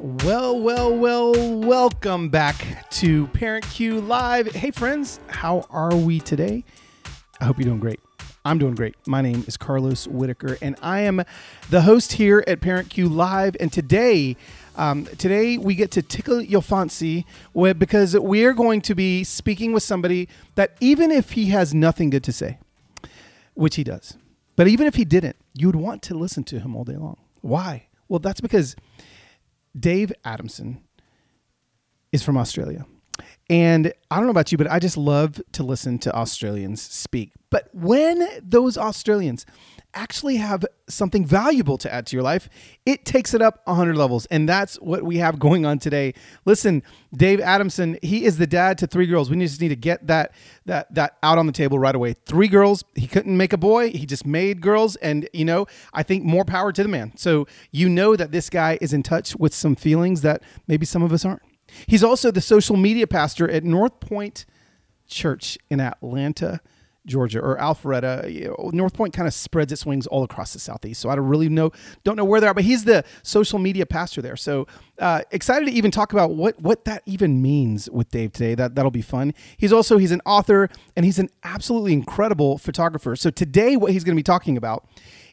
Well, well, well, welcome back to Parent Cue Live. Hey, friends, how are we today? I hope you're doing great. I'm doing great. My name is Carlos Whittaker, and I am the host here at Parent Cue Live. And today, um, today we get to tickle your fancy because we are going to be speaking with somebody that even if he has nothing good to say, which he does, but even if he didn't, you would want to listen to him all day long. Why? Well, that's because Dave Adamson is from Australia. And I don't know about you, but I just love to listen to Australians speak. But when those Australians actually have something valuable to add to your life, it takes it up 100 levels. And that's what we have going on today. Listen, Dave Adamson, he is the dad to three girls. We just need to get that that that out on the table right away. Three girls. He couldn't make a boy. He just made girls and you know, I think more power to the man. So, you know that this guy is in touch with some feelings that maybe some of us aren't. He's also the social media pastor at North Point Church in Atlanta, Georgia, or Alpharetta. North Point kind of spreads its wings all across the southeast. So I don't really know, don't know where they are, but he's the social media pastor there. So uh, excited to even talk about what what that even means with Dave today. That that'll be fun. He's also he's an author and he's an absolutely incredible photographer. So today, what he's going to be talking about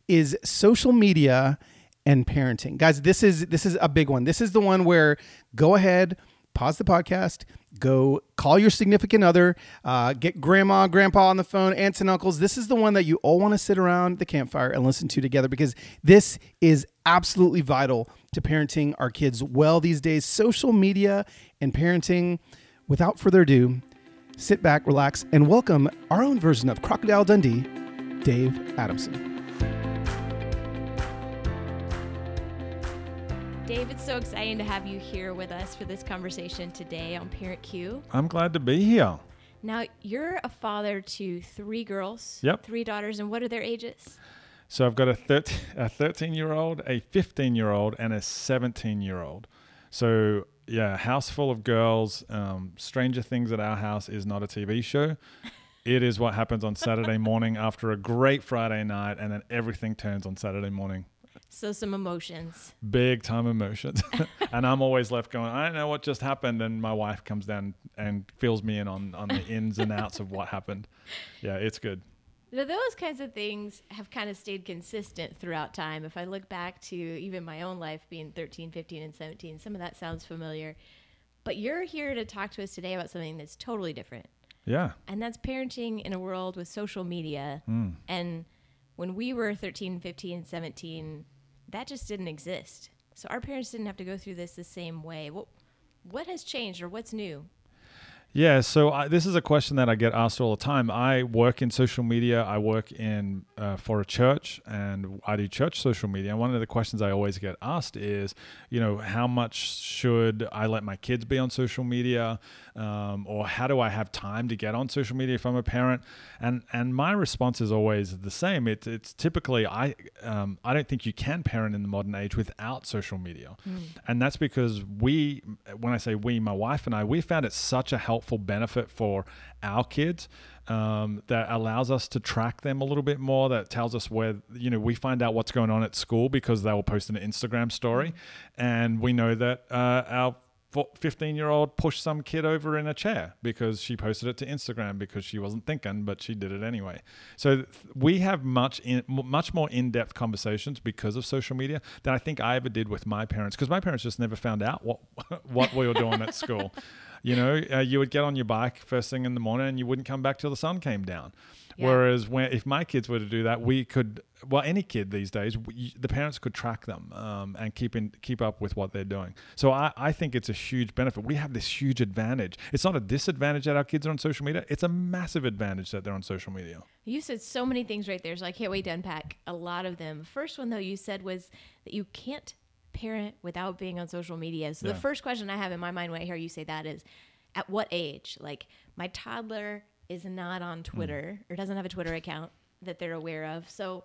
is social media and parenting. Guys, this is this is a big one. This is the one where go ahead, pause the podcast, go call your significant other, uh, get grandma, grandpa on the phone, aunts and uncles. This is the one that you all want to sit around the campfire and listen to together because this is absolutely vital to parenting our kids well these days. Social media and parenting. Without further ado, sit back, relax, and welcome our own version of Crocodile Dundee, Dave Adamson. Dave, it's so exciting to have you here with us for this conversation today on Parent Cue. I'm glad to be here. Now, you're a father to three girls, Yep. three daughters, and what are their ages? So I've got a, thir- a 13 year old, a 15 year old, and a 17 year old. So, yeah, a house full of girls. Um, Stranger Things at our house is not a TV show. It is what happens on Saturday morning after a great Friday night, and then everything turns on Saturday morning. So, some emotions. Big time emotions. and I'm always left going, I don't know what just happened. And my wife comes down and fills me in on, on the ins and outs of what happened. Yeah, it's good. Now, those kinds of things have kind of stayed consistent throughout time. If I look back to even my own life being 13, 15, and 17, some of that sounds familiar. But you're here to talk to us today about something that's totally different. Yeah. and that's parenting in a world with social media. Hmm. And when we were 13, 15, 17, that just didn't exist. So our parents didn't have to go through this the same way. What what has changed or what's new? Yeah, so I, this is a question that I get asked all the time. I work in social media. I work in uh, for a church, and I do church social media. And one of the questions I always get asked is, you know, how much should I let my kids be on social media, um, or how do I have time to get on social media if I'm a parent? And and my response is always the same. It's it's typically I um, I don't think you can parent in the modern age without social media, and that's because we, when I say we, my wife and I, we found it such a helpful benefit for our kids um, that allows us to track them a little bit more. That tells us where you know we find out what's going on at school because they will post an Instagram story, and we know that uh, our 15 year old pushed some kid over in a chair because she posted it to Instagram because she wasn't thinking, but she did it anyway. So we have much in, much more in depth conversations because of social media than I think I ever did with my parents because my parents just never found out what what we were doing at school. You know, uh, you would get on your bike first thing in the morning and you wouldn't come back till the sun came down. Yeah. Whereas when if my kids were to do that, we could well any kid these days, we, the parents could track them um, and keep in keep up with what they're doing. So I, I think it's a huge benefit. We have this huge advantage. It's not a disadvantage that our kids are on social media. It's a massive advantage that they're on social media. You said so many things right there, so I can't wait to unpack a lot of them. First one though you said was that you can't parent without being on social media. So Yeah. the first question I have in my mind when I hear you say that is at what age? Like my toddler is not on Twitter or doesn't have a Twitter account that they're aware of. So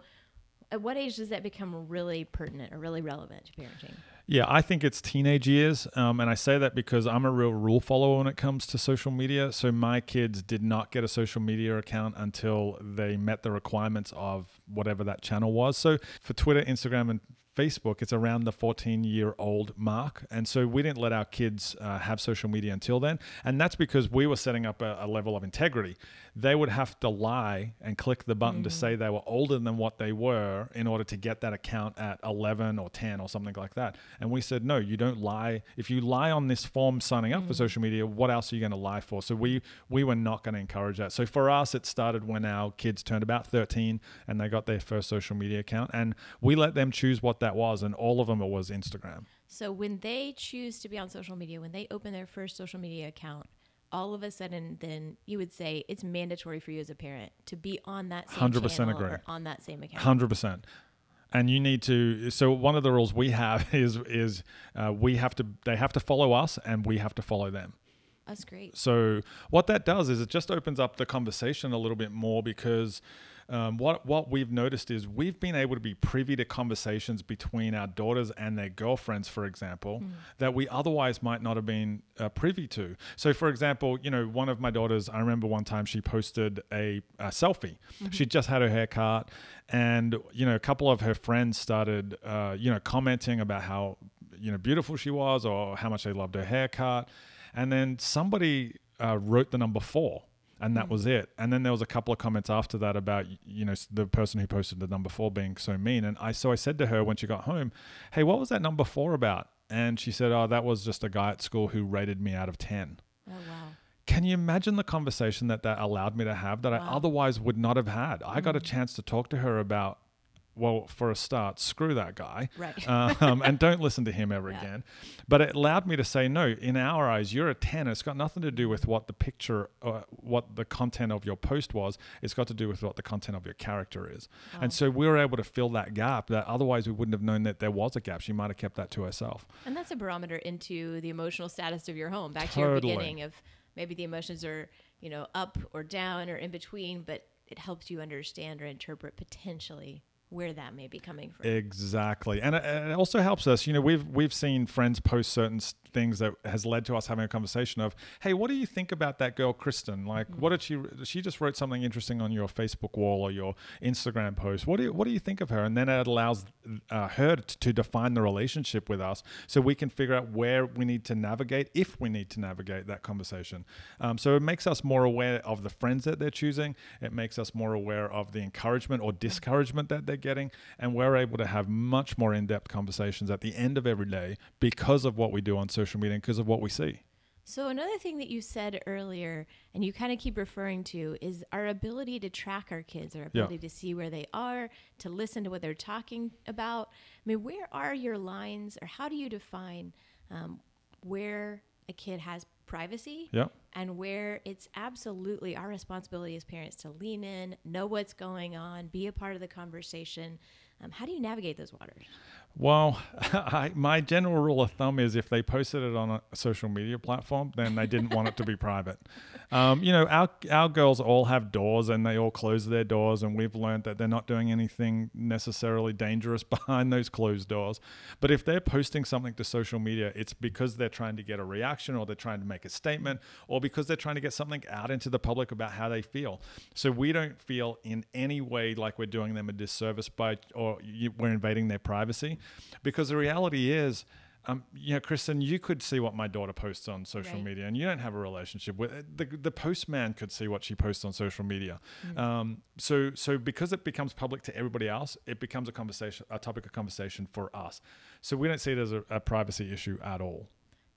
at what age does that become really pertinent or really relevant to parenting? Yeah, I think it's teenage years. Um, and I say that because I'm a real rule follower when it comes to social media. So my kids did not get a social media account until they met the requirements of whatever that channel was. So for Twitter, Instagram, and Facebook, it's around the 14 year old mark. And so we didn't let our kids uh, have social media until then. And that's because we were setting up a, a level of integrity. They would have to lie and click the button to say mm-hmm. they were older than what they were in order to get that account at 11 or 10 or something like that. And we said, no, you don't lie. If you lie on this form signing up for mm. social media, what else are you going to lie for? So we, we were not going to encourage that. So for us, it started when our kids turned about 13 and they got their first social media account. And we let them choose what that was. And all of them it was Instagram. So when they choose to be on social media, when they open their first social media account, all of a sudden, then you would say it's mandatory for you as a parent to be on that same 100% channel agree. on that same account. Hundred percent. And you need to. So one of the rules we have is is uh, we have to. They have to follow us, and we have to follow them. That's great. So what that does is it just opens up the conversation a little bit more because um, what what we've noticed is we've been able to be privy to conversations between our daughters and their girlfriends, for example, that we otherwise might not have been uh, privy to. So, for example, you know, one of my daughters, I remember one time she posted a, a selfie. She just had her hair cut, and you know, a couple of her friends started, uh, you know, commenting about how you know beautiful she was or how much they loved her haircut. And then somebody uh, wrote the number four, and that hmm. was it. And then there was a couple of comments after that about you know the person who posted the number four being so mean. And I so I said to her when she got home, "Hey, what was that number four about?" And she said, "Oh, that was just a guy at school who rated me out of 10. Oh wow. Can you imagine the conversation that that allowed me to have that I otherwise would not have had? I got a mm. chance to talk to her about, well, for a start, screw that guy, Right. um, and don't listen to him ever Yeah. again. But it allowed me to say, no, in our eyes, you're a 10. It's got nothing to do with what the picture, uh, what the content of your post was. It's got to do with what the content of your character is. And so we were able to fill that gap that otherwise we wouldn't have known that there was a gap. She might have kept that to herself. And that's a barometer into the emotional status of your home. Back to your beginning of maybe the emotions are, you know, up or down or in between, but it helps you understand or interpret potentially where that may be coming from. Exactly, and it, it also helps us. You know, we've we've seen friends post certain things that has led to us having a conversation of, "Hey, what do you think about that girl, Kristen? Like, what did she? She just wrote something interesting on your Facebook wall or your Instagram post. What do you, what do you think of her?" And then it allows uh, her to, to define the relationship with us, so we can figure out where we need to navigate, if we need to navigate that conversation. Um, so it makes us more aware of the friends that they're choosing. It makes us more aware of the encouragement or discouragement that they're getting, and we're able to have much more in-depth conversations at the end of every day because of what we do on social media and because of what we see. So another thing that you said earlier, and you kind of keep referring to, is our ability to track our kids, our ability to see where they are, to listen to what they're talking about. I mean, where are your lines, or how do you define um, where a kid has privacy Yeah. and where it's absolutely our responsibility as parents to lean in, know what's going on, be a part of the conversation. Um, how do you navigate those waters? Well, I, my general rule of thumb is if they posted it on a social media platform, then they didn't want it to be private. Um, you know, our our girls all have doors and they all close their doors, and we've learned that they're not doing anything necessarily dangerous behind those closed doors. But if they're posting something to social media, it's because they're trying to get a reaction, or they're trying to make a statement, or because they're trying to get something out into the public about how they feel. So we don't feel in any way like we're doing them a disservice by, or we're invading their privacy because the reality is um, you know, Kristen, you could see what my daughter posts on social Right. media, and you don't have a relationship with it. the the postman could see what she posts on social media. Um, so so because it becomes public to everybody else, it becomes a conversation, a topic of conversation for us. So we don't see it as a, a privacy issue at all.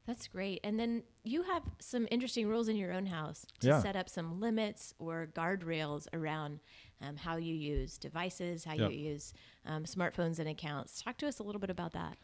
That's great. And then you have some interesting rules in your own house to Yeah. set up some limits or guardrails around um, how you use devices, how Yeah. you use um, smartphones and accounts. Talk to us a little bit about that.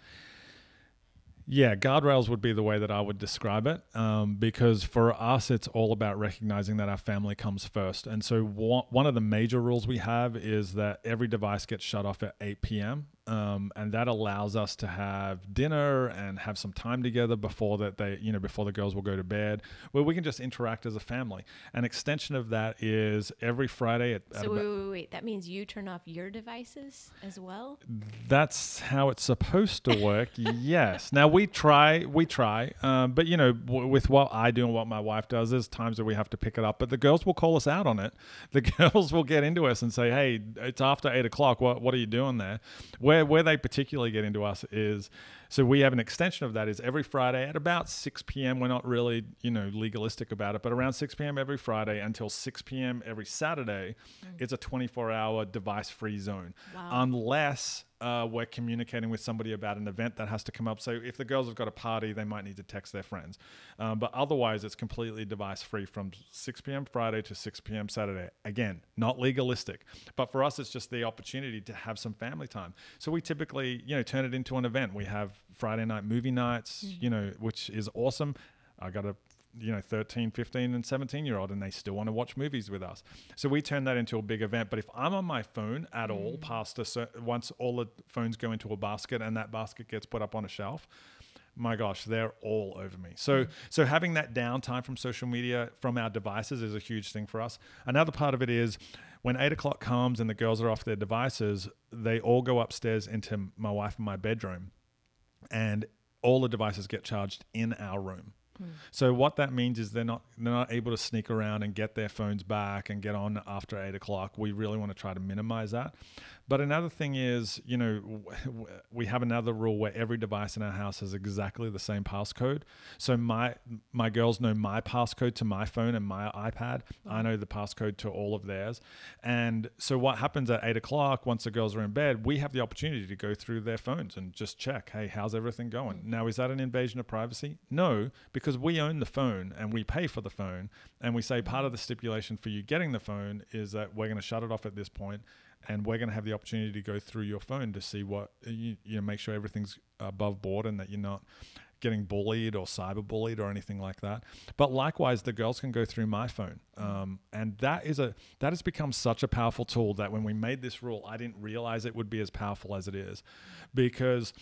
Yeah, guardrails would be the way that I would describe it, um, because for us, it's all about recognizing that our family comes first. And so, one of the major rules we have is that every device gets shut off at 8 p.m. Um, and that allows us to have dinner and have some time together before that they, you know, before the girls will go to bed, where we can just interact as a family. An extension of that is every Friday at, So, wait, wait, wait. That means you turn off your devices as well? that's how it's supposed to work. yes. Now we try, we try, um, but you know, w- with what I do and what my wife does, there's times that we have to pick it up. But the girls will call us out on it. The girls will get into us and say, "Hey, it's after eight o'clock. What what are you doing there?" We're where where they particularly get into us is so we have an extension of that is every Friday at about 6 p.m. We're not really you know legalistic about it, but around 6 p.m. every Friday until 6 p.m. every Saturday, it's a 24-hour device-free zone, Wow. unless uh, we're communicating with somebody about an event that has to come up. So if the girls have got a party, they might need to text their friends. Um, but otherwise, it's completely device free from 6 p.m. Friday to 6 p.m. Saturday. Again, not legalistic, but for us, it's just the opportunity to have some family time. So we typically, you know, turn it into an event. We have Friday night movie nights, mm. you know, which is awesome. I got a you know 13 15 and 17 year old and they still want to watch movies with us. So we turn that into a big event but if i'm on my phone at all mm. past a cer- once all the phones go into a basket and that basket gets put up on a shelf my gosh they're all over me. So mm. so having that downtime from social media from our devices is a huge thing for us. Another part of it is when eight o'clock comes and the girls are off their devices they all go upstairs into my wife and my bedroom and all the devices get charged in our room. Hmm. So what that means is they're not they're not able to sneak around and get their phones back and get on after eight o'clock. We really want to try to minimize that. But another thing is, you know, we have another rule where every device in our house has exactly the same passcode. So my my girls know my passcode to my phone and my iPad. I mm. know the passcode to all of theirs. And so what happens at eight o'clock once the girls are in bed, we have the opportunity to go through their phones and just check, hey, how's everything going? Mm. Now is that an invasion of privacy? No, because we own the phone and we pay for the phone. And we say part of the stipulation for you getting the phone is that we're going to shut it off at this point and we're going to have the opportunity to go through your phone to see what you, you know make sure everything's above board and that you're not getting bullied or cyberbullied or anything like that. But likewise the girls can go through my phone. Um, and that is a that has become such a powerful tool that when we made this rule i didn't realize it would be as powerful as it is. Because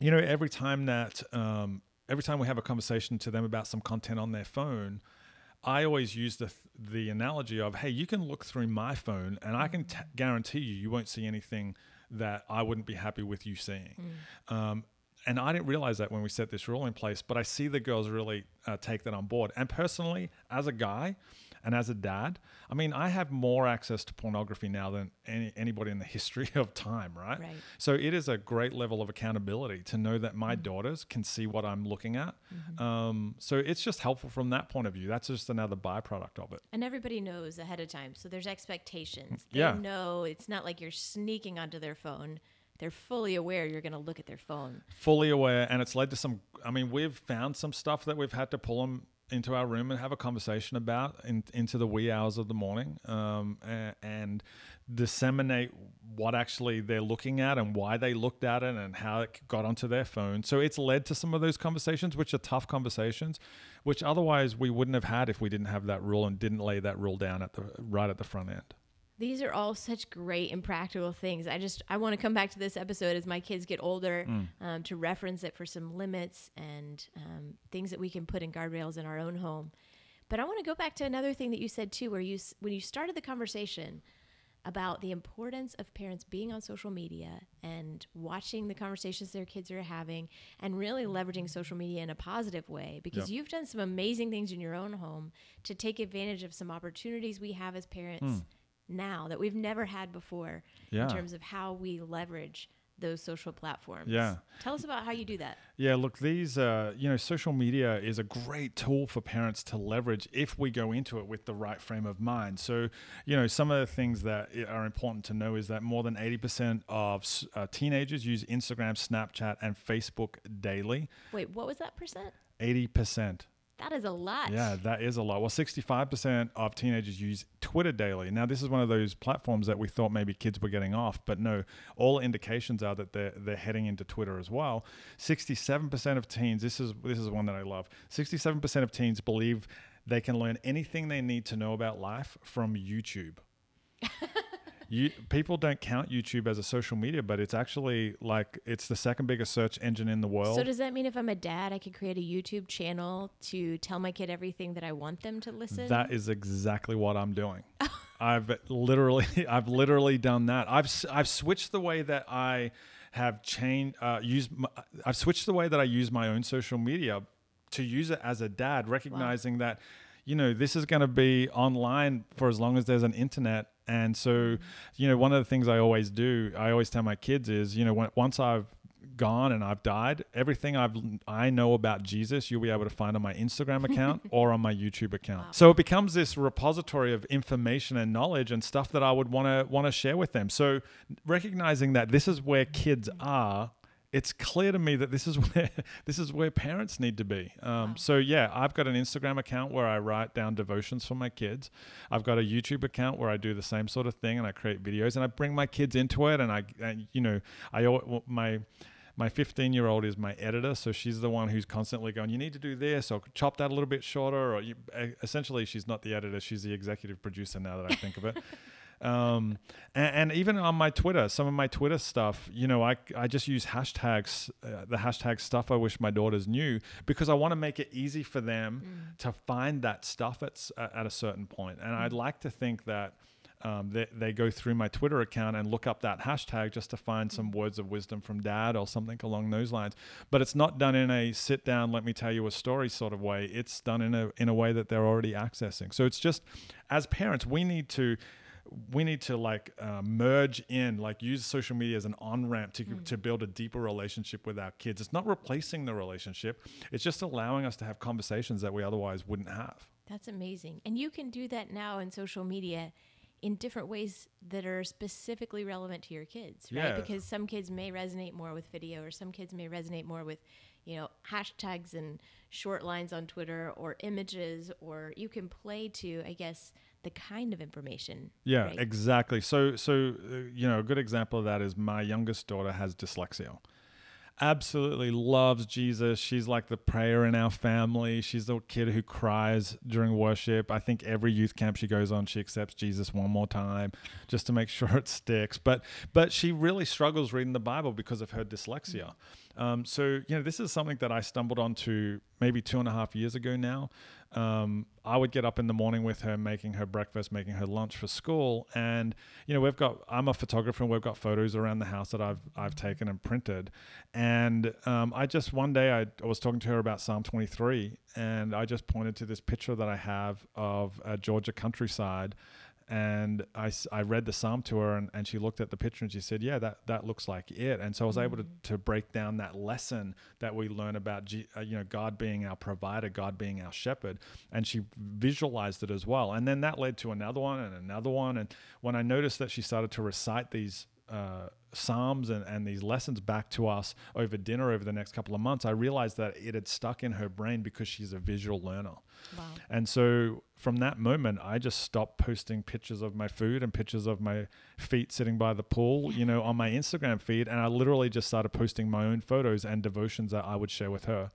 you know every time that um, every time we have a conversation to them about some content on their phone I always use the the analogy of, hey, you can look through my phone, and I can t- guarantee you, you won't see anything that I wouldn't be happy with you seeing. Um, and I didn't realize that when we set this rule in place, but I see the girls really uh, take that on board. And personally, as a guy and as a dad, I mean, I have more access to pornography now than any, anybody in the history of time, right? Right. So it is a great level of accountability to know that my mm-hmm. daughters can see what I'm looking at. Mm-hmm. Um, so it's just helpful from that point of view. That's just another byproduct of it. And everybody knows ahead of time. So there's expectations. Mm, they Yeah. know it's not like you're sneaking onto their phone. They're fully aware you're going to look at their phone. fully aware and it's led to some i mean we've found some stuff that we've had to pull them into our room and have a conversation about in, into the wee hours of the morning um, a- and disseminate what actually they're looking at and why they looked at it and how it got onto their phone. So it's led to some of those conversations which are tough conversations which otherwise we wouldn't have had if we didn't have that rule and didn't lay that rule down at the right at the front end These are all such great and practical things. I just I want to come back to this episode as my kids get older um, to reference it for some limits and um, things that we can put in guardrails in our own home. But I want to go back to another thing that you said too, where you when you started the conversation about the importance of parents being on social media and watching the conversations their kids are having and really leveraging social media in a positive way because you've done some amazing things in your own home to take advantage of some opportunities we have as parents now that we've never had before Yeah. in terms of how we leverage those social platforms. Yeah. Tell us about how you do that. Yeah, look, these, uh, you know, social media is a great tool for parents to leverage if we go into it with the right frame of mind. So, you know, some of the things that are important to know is that more than 80% of uh, teenagers use Instagram, Snapchat, and Facebook daily. Wait, what was that percent? 80%. That is a lot. Yeah, that is a lot. Well, 65% of teenagers use Twitter daily. Now, this is one of those platforms that we thought maybe kids were getting off, but no, all indications are that they're, they're heading into Twitter as well. 67% of teens, this is, this is one that I love, 67% of teens believe they can learn anything they need to know about life from YouTube. You, people don't count YouTube as a social media, but it's actually like it's the second biggest search engine in the world. So does that mean if I'm a dad, I could create a YouTube channel to tell my kid everything that I want them to listen? That is exactly what I'm doing. I've literally, I've literally done that. I've, I've switched the way that I have changed, uh, used, my, I've switched the way that I use my own social media to use it as a dad, recognizing that, you know, this is going to be online for as long as there's an internet And so, you know, one of the things I always do, I always tell my kids is, you know, when, once I've gone and I've died, everything I've I know about Jesus, you'll be able to find on my Instagram account or on my YouTube account. Wow. So it becomes this repository of information and knowledge and stuff that I would want to want to share with them. So recognizing that this is where kids are it's clear to me that this is where this is where parents need to be. Um, Wow. So yeah, I've got an Instagram account where I write down devotions for my kids. I've got a YouTube account where I do the same sort of thing and I create videos and I bring my kids into it. And I, and, you know, I my my 15 year old is my editor, so she's the one who's constantly going, "You need to do this, or chop that a little bit shorter." Or you, essentially, she's not the editor; she's the executive producer. Now that I think of it. um, and, and even on my Twitter, some of my Twitter stuff, you know, I, I just use hashtags, uh, the hashtag stuff I wish my daughters knew because I want to make it easy for them to find that stuff at, at a certain point. And I'd like to think that um, they, they go through my Twitter account and look up that hashtag just to find some words of wisdom from dad or something along those lines. But it's not done in a sit down, let me tell you a story sort of way. It's done in a in a way that they're already accessing. So it's just as parents, we need to we need to like uh, merge in like use social media as an on-ramp to, to build a deeper relationship with our kids it's not replacing the relationship it's just allowing us to have conversations that we otherwise wouldn't have That's amazing. And you can do that now in social media in different ways that are specifically relevant to your kids, right? Yeah. Because some kids may resonate more with video or some kids may resonate more with, you know, hashtags and short lines on Twitter or images or you can play to, I guess, the kind of information. Yeah, right? exactly. So, so uh, you know, a good example of that is my youngest daughter has dyslexia. Absolutely loves Jesus. She's like the prayer in our family. She's the kid who cries during worship. I think every youth camp she goes on, she accepts Jesus one more time just to make sure it sticks. But but she really struggles reading the Bible because of her dyslexia. Um, so you know, this is something that I stumbled onto maybe two and a half years ago now. Um, I would get up in the morning with her, making her breakfast, making her lunch for school, and you know we've got. I'm a photographer, and we've got photos around the house that I've I've taken and printed. And um, I just one day I, I was talking to her about Psalm 23, and I just pointed to this picture that I have of a Georgia countryside. And I, I read the psalm to her, and, and she looked at the picture and she said, "Yeah, that, that looks like it." And so I was able to, to break down that lesson that we learn about, G, uh, you know, God being our provider, God being our shepherd, and she visualized it as well. And then that led to another one and another one. And when I noticed that she started to recite these uh, psalms and, and these lessons back to us over dinner over the next couple of months, I realized that it had stuck in her brain because she's a visual learner. Wow. And so from that moment, I just stopped posting pictures of my food and pictures of my feet sitting by the pool, you know, on my Instagram feed. And I literally just started posting my own photos and devotions that I would share with her.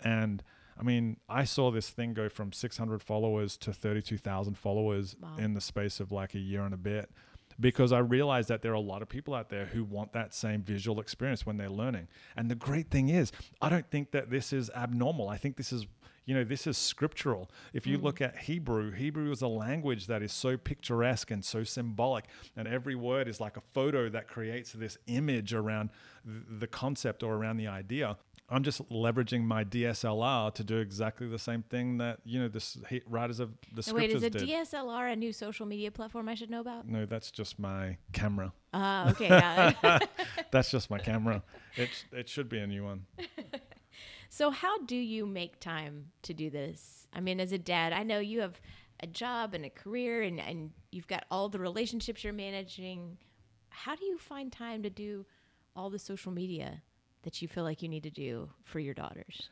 And I mean, I saw this thing go from 600 followers to 32,000 followers Wow. in the space of like a year and a bit because I realized that there are a lot of people out there who want that same visual experience when they're learning. And the great thing is, I don't think that this is abnormal. I think this is you know, this is scriptural. If you mm. look at Hebrew, Hebrew is a language that is so picturesque and so symbolic, and every word is like a photo that creates this image around th- the concept or around the idea. I'm just leveraging my DSLR to do exactly the same thing that you know the writers of the Now, wait, is a did. DSLR a new social media platform I should know about? no, that's just my camera. Ah, okay. yeah. That's just my camera. It it should be a new one. So, how do you make time to do this? I mean, as a dad, I know you have a job and a career and, and you've got all the relationships you're managing. How do you find time to do all the social media that you feel like you need to do for your daughters?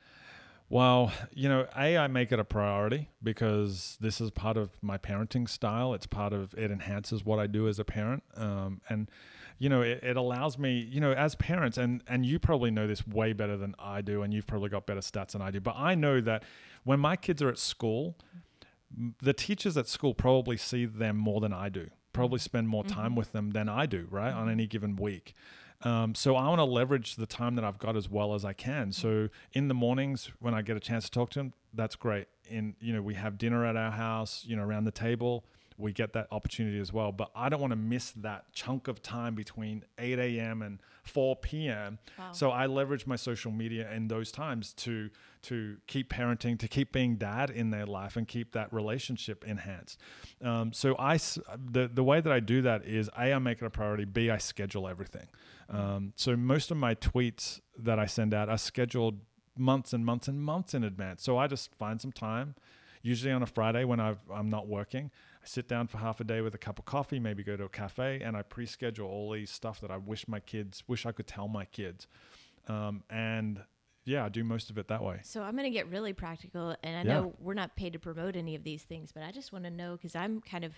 Well, you know, A, I make it a priority because this is part of my parenting style. It's part of it enhances what I do as a parent. Um, and, you know, it, it allows me, you know, as parents, and, and you probably know this way better than I do, and you've probably got better stats than I do, but I know that when my kids are at school, the teachers at school probably see them more than I do, probably mm-hmm. spend more time mm-hmm. with them than I do, right, on mm-hmm. any given week. Um, so I want to leverage the time that I've got as well as I can. So in the mornings when I get a chance to talk to them, that's great. And you know we have dinner at our house, you know around the table. We get that opportunity as well. But I don't want to miss that chunk of time between 8 a.m. and 4 p.m. Wow. So I leverage my social media in those times to to keep parenting, to keep being dad in their life, and keep that relationship enhanced. Um, so I the the way that I do that is a I make it a priority. B I schedule everything. Um, so most of my tweets that I send out are scheduled months and months and months in advance. So I just find some time, usually on a Friday when I've, I'm not working. I sit down for half a day with a cup of coffee, maybe go to a cafe, and I pre-schedule all these stuff that I wish my kids, wish I could tell my kids. Um, and yeah, I do most of it that way. So I'm going to get really practical, and I Yeah. know we're not paid to promote any of these things, but I just want to know because I'm kind of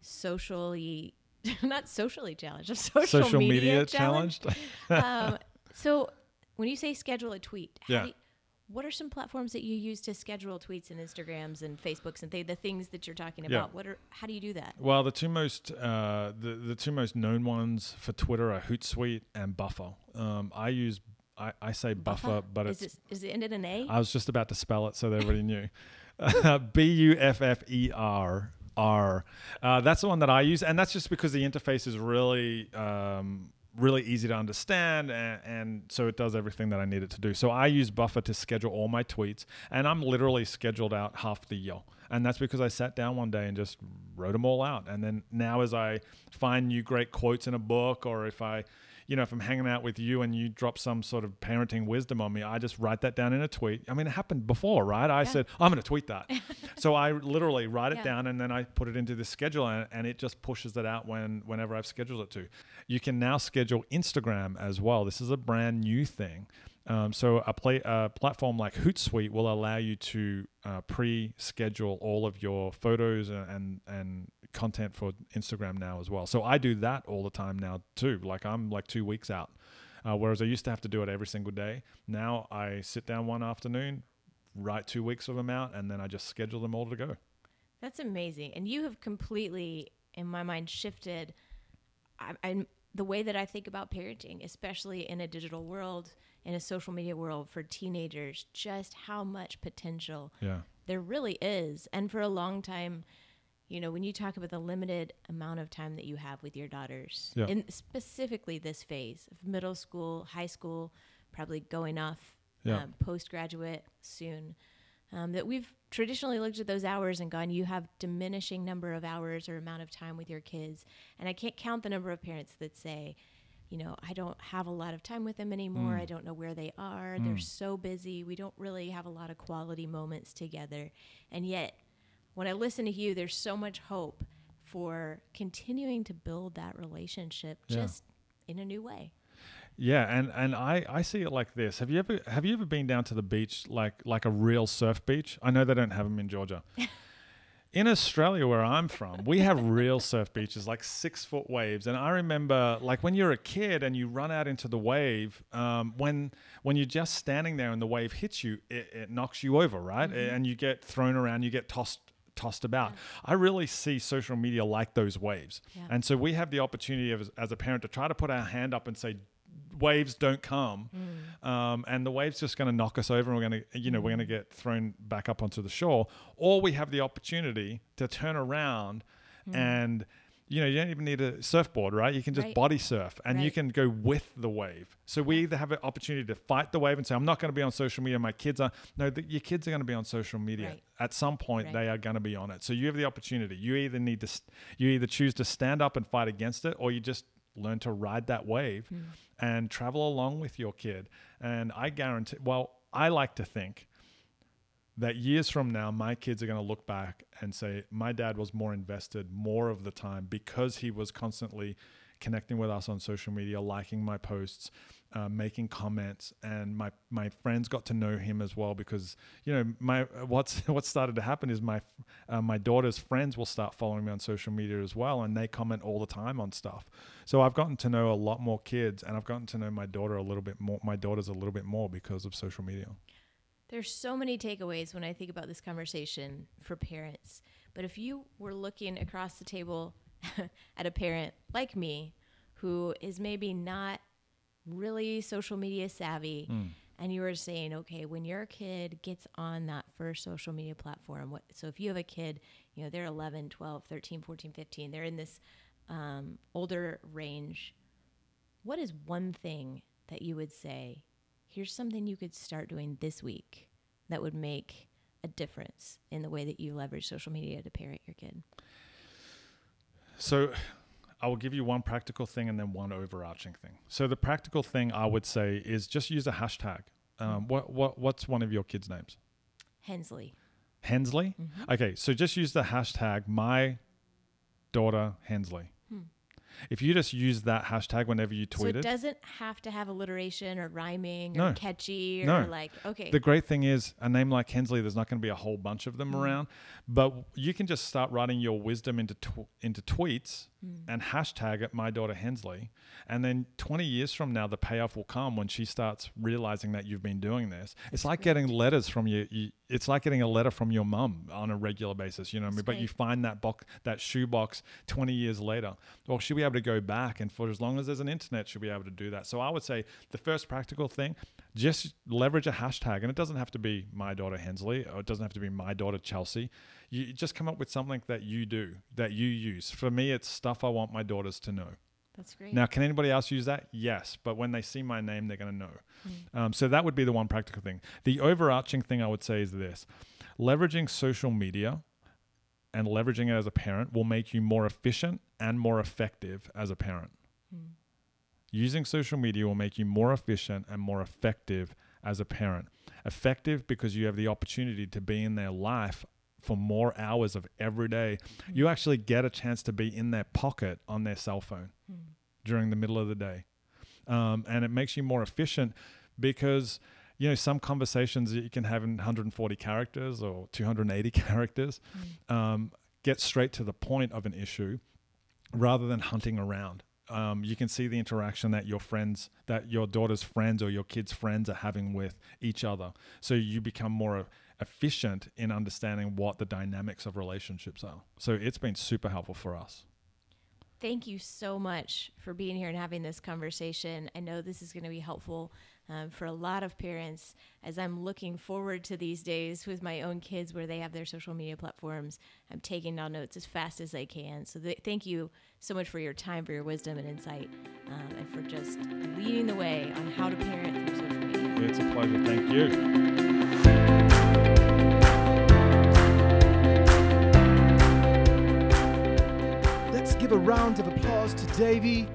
socially, not socially challenged, I'm social, Social media, media challenged. challenged. um, so when you say schedule a tweet, how Yeah. do you- what are some platforms that you use to schedule tweets and Instagrams and Facebooks and th- the things that you're talking Yeah. about? What are how do you do that? Well, the two most uh, the the two most known ones for Twitter are Hootsuite and Buffer. Um, I use I, I say Buffer, but is it's it is it ended in a? I was just about to spell it so they already knew. B U F F E R R. Uh, That's the one that I use, and that's just because the interface is really, um, really easy to understand, and, and so it does everything that I need it to do. So I use Buffer to schedule all my tweets, and I'm literally scheduled out half the year. And that's because I sat down one day and just wrote them all out. And then now, as I find new great quotes in a book, or if I you know, if I'm hanging out with you and you drop some sort of parenting wisdom on me, I just write that down in a tweet. I mean, it happened before, right? I said, I'm going to tweet that. so I literally write it Yeah. down and then I put it into the schedule and, and it just pushes it out when whenever I've scheduled it to. You can now schedule Instagram as well. This is a brand new thing. Um, so a play a platform like Hootsuite will allow you to uh, pre-schedule all of your photos and, and and content for Instagram now as well. So I do that all the time now too. Like I'm like two weeks out, uh, whereas I used to have to do it every single day. Now I sit down one afternoon, write two weeks of them out, and then I just schedule them all to go. That's amazing. And you have completely, in my mind, shifted I, I'm, the way that I think about parenting, especially in a digital world, in a social media world for teenagers, just how much potential Yeah. there really is. And for a long time, you know, when you talk about the limited amount of time that you have with your daughters, Yeah. in specifically this phase of middle school, high school, probably going off Yeah. um, postgraduate soon, um, that we've traditionally looked at those hours and gone, you have diminishing number of hours or amount of time with your kids. And I can't count the number of parents that say, you know, I don't have a lot of time with them anymore. I don't know where they are. They're so busy. We don't really have a lot of quality moments together. And yet, when I listen to you, there's so much hope for continuing to build that relationship Yeah. just in a new way. Yeah, and and I I see it like this. Have you ever have you ever been down to the beach like like a real surf beach? I know they don't have them in Georgia. In Australia, where I'm from, we have real surf beaches, like six foot waves. And I remember, like when you're a kid and you run out into the wave, um, when when you're just standing there and the wave hits you, it, it knocks you over, right? And you get thrown around, you get tossed tossed about. I really see social media like those waves. Yeah. And so we have the opportunity as, as a parent to try to put our hand up and say, waves don't come um, and the waves just going to knock us over and we're going to you know we're going to get thrown back up onto the shore or we have the opportunity to turn around and you know you don't even need a surfboard right? You can just Right. body surf and you can go with the wave. So we either have an opportunity to fight the wave and say i'm not going to be on social media. My kids are no the, your kids are going to be on social media Right. at some point. Right. they are going to be on it. So you have the opportunity. You either need to you either choose to stand up and fight against it or you just learn to ride that wave hmm. and travel along with your kid. And i guarantee well i like to think that years from now my kids are going to look back and say my dad was more invested more of the time because he was constantly connecting with us on social media liking my posts uh, making comments and my my friends got to know him as well because you know my what's what started to happen is my uh, my daughter's friends will start following me on social media as well and they comment all the time on stuff. So I've gotten to know a lot more kids and I've gotten to know my daughter a little bit more my daughters a little bit more because of social media There's so many takeaways when I think about this conversation for parents. But if you were looking across the table at a parent like me who is maybe not really social media savvy and you were saying, okay, when your kid gets on that first social media platform, what, so if you have a kid, you know, they're 11, 12, 13, 14, 15, they're in this um, older range. What is one thing that you would say, here's something you could start doing this week that would make a difference in the way that you leverage social media to parent your kid? So I will give you one practical thing and then one overarching thing. So the practical thing I would say is just use a hashtag. Um, what what what's one of your kids' names? Hensley. Hensley. Okay, so just use the hashtag my daughter Hensley. If you just use that hashtag whenever you So tweet it it, doesn't have to have alliteration or rhyming No. or catchy or No. like okay. the great thing is a name like Hensley, there's not going to be a whole bunch of them Mm. around, but you can just start writing your wisdom into tw- into tweets Mm. and hashtag it my daughter Hensley, and then 20 years from now, the payoff will come when she starts realizing that you've been doing this. It's like getting letters from you, it's like getting a letter from your mum on a regular basis, you know what I mean? But you find that box, that shoebox 20 years later. Well, she'll be able to go back, and for as long as there's an internet, she'll be able to do that. So I would say the first practical thing, just leverage a hashtag, and it doesn't have to be my daughter Hensley, or it doesn't have to be my daughter Chelsea. You just come up with something that you do, that you use. For me, it's stuff I want my daughters to know. That's great. Now, can anybody else use that? Yes, but when they see my name, they're going to know. Um, so that would be the one practical thing. The overarching thing I would say is this: leveraging social media and leveraging it as a parent will make you more efficient and more effective as a parent. Using social media will make you more efficient and more effective as a parent. Effective because you have the opportunity to be in their life for more hours of every day. You actually get a chance to be in their pocket on their cell phone during the middle of the day. Um, and it makes you more efficient because you know some conversations that you can have in 140 characters or 280 characters um, get straight to the point of an issue rather than hunting around um, you can see the interaction that your friends that your daughter's friends or your kids friends are having with each other. So you become more efficient in understanding what the dynamics of relationships are. So it's been super helpful for us. Thank you so much for being here and having this conversation. I know this is going to be helpful um, for a lot of parents as I'm looking forward to these days with my own kids where they have their social media platforms. I'm taking down notes as fast as I can. So, th- thank you so much for your time, for your wisdom and insight, um, and for just leading the way on how to parent through social media. it's a pleasure thank you Let's give a round of applause to Davey.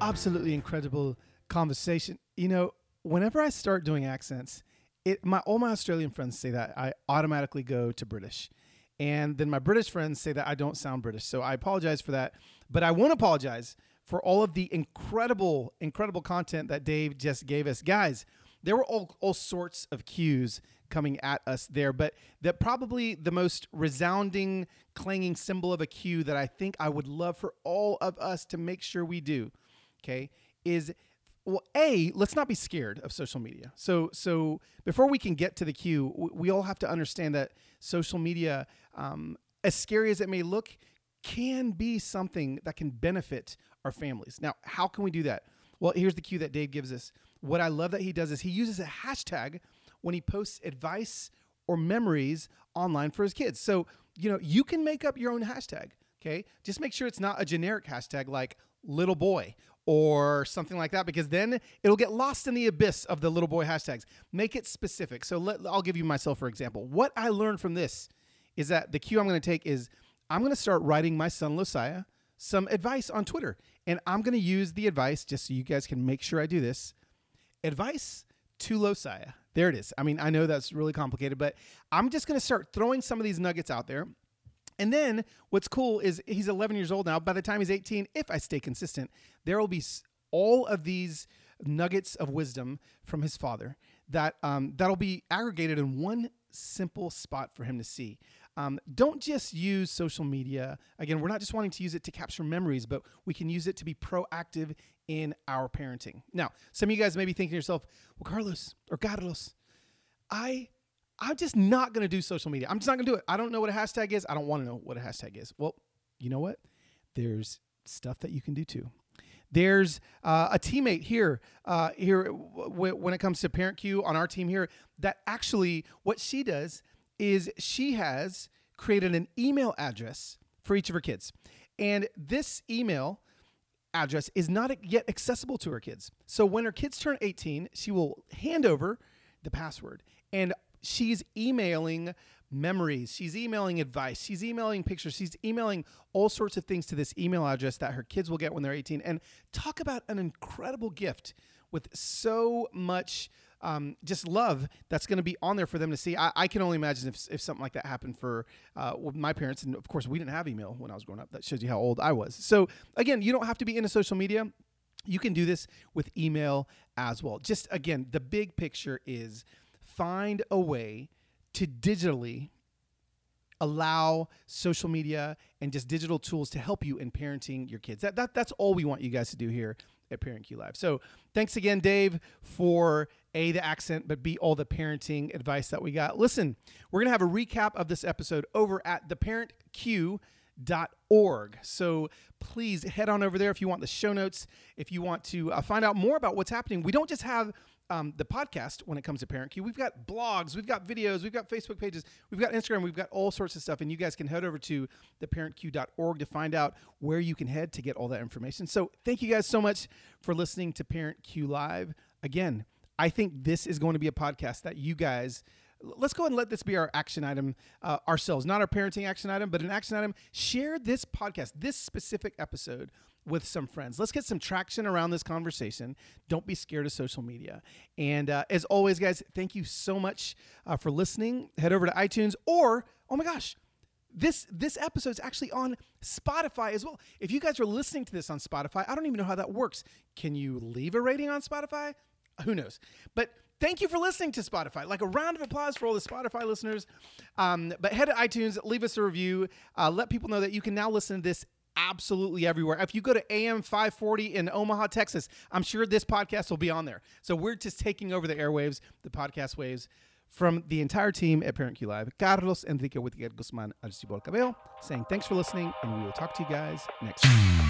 Absolutely incredible conversation. You know, whenever I start doing accents, it my all my Australian friends say that I automatically go to British. And then my British friends say that I don't sound British. So I apologize for that. But I won't apologize for all of the incredible, incredible content that Dave just gave us. Guys, there were all, all sorts of cues coming at us there, but that probably the most resounding, clanging cymbal of a cue that I think I would love for all of us to make sure we do, okay, is well, a let's not be scared of social media. So, so before we can get to the cue, w- we all have to understand that social media, um, as scary as it may look, can be something that can benefit our families. Now, how can we do that? Well, here's the cue that Dave gives us. What I love that he does is he uses a hashtag when he posts advice or memories online for his kids. So, you know, you can make up your own hashtag, okay? Just make sure it's not a generic hashtag like little boy or something like that because then it'll get lost in the abyss of the little boy hashtags. Make it specific. So let, I'll give you myself for example. What I learned from this is that the cue I'm going to take is I'm going to start writing my son Losiah some advice on Twitter. And I'm going to use the advice just so you guys can make sure I do this. Advice to Losiah. There it is. I mean, I know that's really complicated, but I'm just going to start throwing some of these nuggets out there. And then what's cool is he's 11 years old now. By the time he's 18, if I stay consistent, there will be all of these nuggets of wisdom from his father that um, that'll be aggregated in one simple spot for him to see. Um, don't just use social media. Again, we're not just wanting to use it to capture memories, but we can use it to be proactive in our parenting. Now, some of you guys may be thinking to yourself, well, Carlos or Carlos, I I'm just not going to do social media. I'm just not going to do it. I don't know what a hashtag is. I don't want to know what a hashtag is. Well, you know what? There's stuff that you can do too. There's uh, a teammate here, uh, here w- when it comes to Parent Cue on our team here, that actually what she does is she has created an email address for each of her kids, and this email address is not yet accessible to her kids. So when her kids turn 18, she will hand over the password and she's emailing memories, she's emailing advice, she's emailing pictures, she's emailing all sorts of things to this email address that her kids will get when they're 18. And talk about an incredible gift with so much um, just love that's going to be on there for them to see. I, I can only imagine if, if something like that happened for uh, my parents. And of course, we didn't have email when I was growing up. That shows you how old I was. So, again, you don't have to be into social media. You can do this with email as well. Just again, the big picture is find a way to digitally allow social media and just digital tools to help you in parenting your kids. That, that that's all we want you guys to do here at Parent Cue Live. So thanks again, Dave, for a the accent, but b all the parenting advice that we got. Listen, we're gonna have a recap of this episode over at theparentcue.org. So please head on over there if you want the show notes, if you want to uh, find out more about what's happening. We don't just have um, the podcast when it comes to Parent Cue. We've got blogs, we've got videos, we've got Facebook pages, we've got Instagram, we've got all sorts of stuff. And you guys can head over to theparentcue.org to find out where you can head to get all that information. So thank you guys so much for listening to Parent Cue Live. Again, I think this is going to be a podcast that you guys let's go and let this be our action item uh, ourselves, not our parenting action item, but an action item. Share this podcast, this specific episode with some friends. Let's get some traction around this conversation. Don't be scared of social media. And uh, as always, guys, thank you so much uh, for listening. Head over to iTunes or, oh my gosh, this this episode is actually on Spotify as well. If you guys are listening to this on Spotify, I don't even know how that works. Can you leave a rating on Spotify? Who knows? But thank you for listening to Spotify. Like a round of applause for all the Spotify listeners. Um, but head to iTunes, leave us a review, uh, let people know that you can now listen to this absolutely everywhere. If you go to AM 540 in Omaha, Texas, I'm sure this podcast will be on there. So we're just taking over the airwaves, the podcast waves. From the entire team at Parent Cue Live, Carlos Enrique Whittaker Guzman Arcibol Cabello, saying thanks for listening, and we will talk to you guys next week.